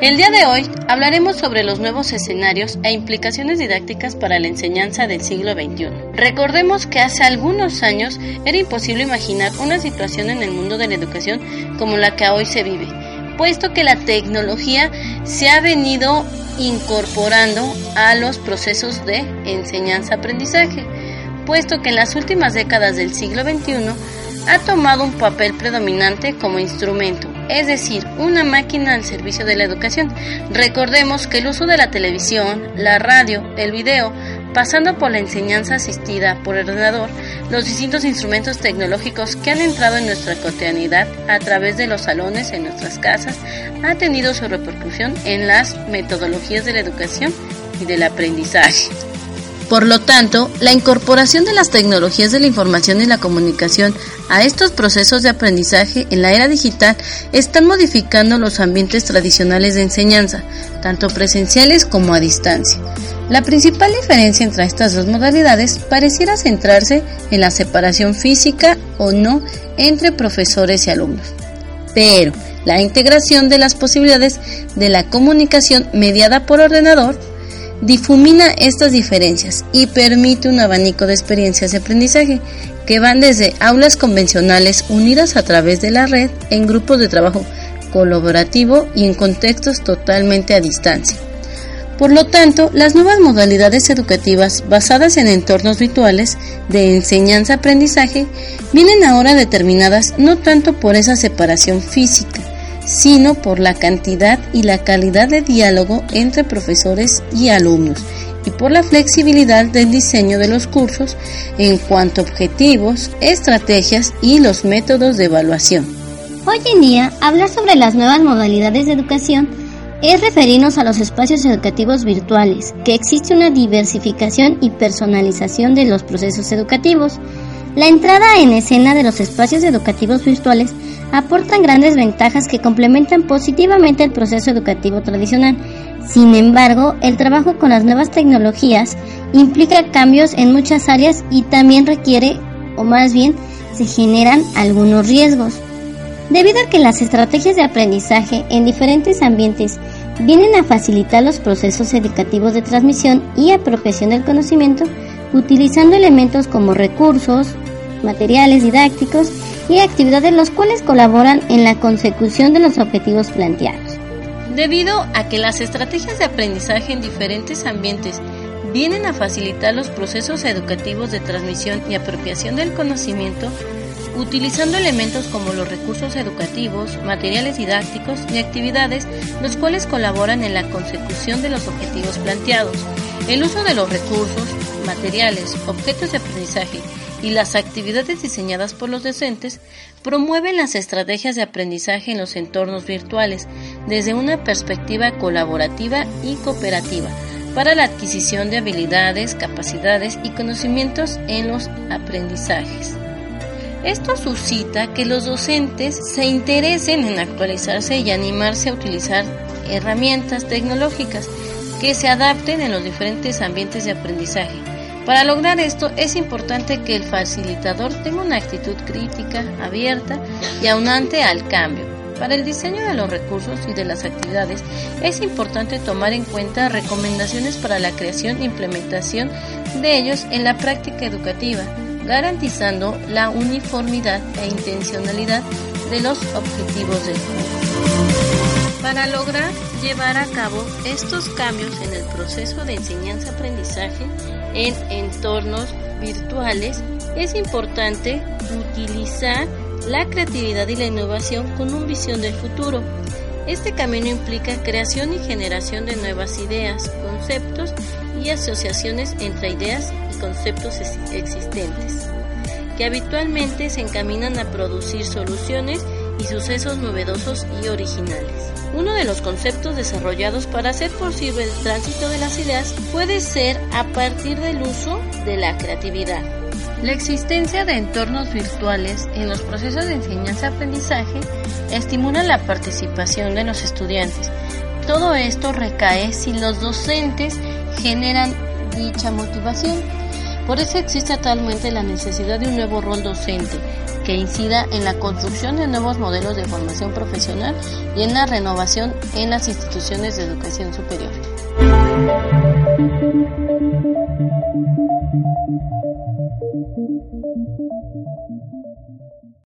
El día de hoy hablaremos sobre los nuevos escenarios e implicaciones didácticas para la enseñanza del siglo XXI. Recordemos que hace algunos años era imposible imaginar una situación en el mundo de la educación como la que hoy se vive, puesto que la tecnología se ha venido incorporando a los procesos de enseñanza-aprendizaje, puesto que en las últimas décadas del siglo XXI ha tomado un papel predominante como instrumento, es decir, una máquina al servicio de la educación. Recordemos que el uso de la televisión, la radio, el video, pasando por la enseñanza asistida por ordenador, los distintos instrumentos tecnológicos que han entrado en nuestra cotidianidad a través de los salones en nuestras casas, ha tenido su repercusión en las metodologías de la educación y del aprendizaje. Por lo tanto, la incorporación de las tecnologías de la información y la comunicación a estos procesos de aprendizaje en la era digital están modificando los ambientes tradicionales de enseñanza, tanto presenciales como a distancia. La principal diferencia entre estas dos modalidades pareciera centrarse en la separación física o no entre profesores y alumnos. Pero la integración de las posibilidades de la comunicación mediada por ordenador difumina estas diferencias y permite un abanico de experiencias de aprendizaje que van desde aulas convencionales unidas a través de la red en grupos de trabajo colaborativo y en contextos totalmente a distancia. Por lo tanto, las nuevas modalidades educativas basadas en entornos virtuales de enseñanza-aprendizaje vienen ahora determinadas no tanto por esa separación física, sino por la cantidad y la calidad de diálogo entre profesores y alumnos y por la flexibilidad del diseño de los cursos en cuanto a objetivos, estrategias y los métodos de evaluación. Hoy en día, hablar sobre las nuevas modalidades de educación es referirnos a los espacios educativos virtuales, que existe una diversificación y personalización de los procesos educativos. La entrada en escena de los espacios educativos virtuales aportan grandes ventajas que complementan positivamente el proceso educativo tradicional. Sin embargo, el trabajo con las nuevas tecnologías implica cambios en muchas áreas y también requiere, o más bien, se generan algunos riesgos. Debido a que las estrategias de aprendizaje en diferentes ambientes vienen a facilitar los procesos educativos de transmisión y apropiación del conocimiento, utilizando elementos como recursos, materiales didácticos y actividades los cuales colaboran en la consecución de los objetivos planteados. Debido a que las estrategias de aprendizaje en diferentes ambientes vienen a facilitar los procesos educativos de transmisión y apropiación del conocimiento, utilizando elementos como los recursos educativos, materiales didácticos y actividades, los cuales colaboran en la consecución de los objetivos planteados. El uso de los recursos, materiales, objetos de aprendizaje y las actividades diseñadas por los docentes promueven las estrategias de aprendizaje en los entornos virtuales desde una perspectiva colaborativa y cooperativa para la adquisición de habilidades, capacidades y conocimientos en los aprendizajes. Esto suscita que los docentes se interesen en actualizarse y animarse a utilizar herramientas tecnológicas que se adapten en los diferentes ambientes de aprendizaje. Para lograr esto es importante que el facilitador tenga una actitud crítica, abierta y aunante al cambio. Para el diseño de los recursos y de las actividades es importante tomar en cuenta recomendaciones para la creación e implementación de ellos en la práctica educativa, garantizando la uniformidad e intencionalidad de los objetivos del curso. Para lograr llevar a cabo estos cambios en el proceso de enseñanza-aprendizaje en entornos virtuales, es importante utilizar la creatividad y la innovación con una visión del futuro. Este camino implica creación y generación de nuevas ideas, conceptos y asociaciones entre ideas conceptos existentes, que habitualmente se encaminan a producir soluciones y sucesos novedosos y originales. Uno de los conceptos desarrollados para hacer posible el tránsito de las ideas puede ser a partir del uso de la creatividad. La existencia de entornos virtuales en los procesos de enseñanza-aprendizaje estimula la participación de los estudiantes. Todo esto recae si los docentes generan dicha motivación. Por eso existe actualmente la necesidad de un nuevo rol docente, que incida en la construcción de nuevos modelos de formación profesional y en la renovación en las instituciones de educación superior.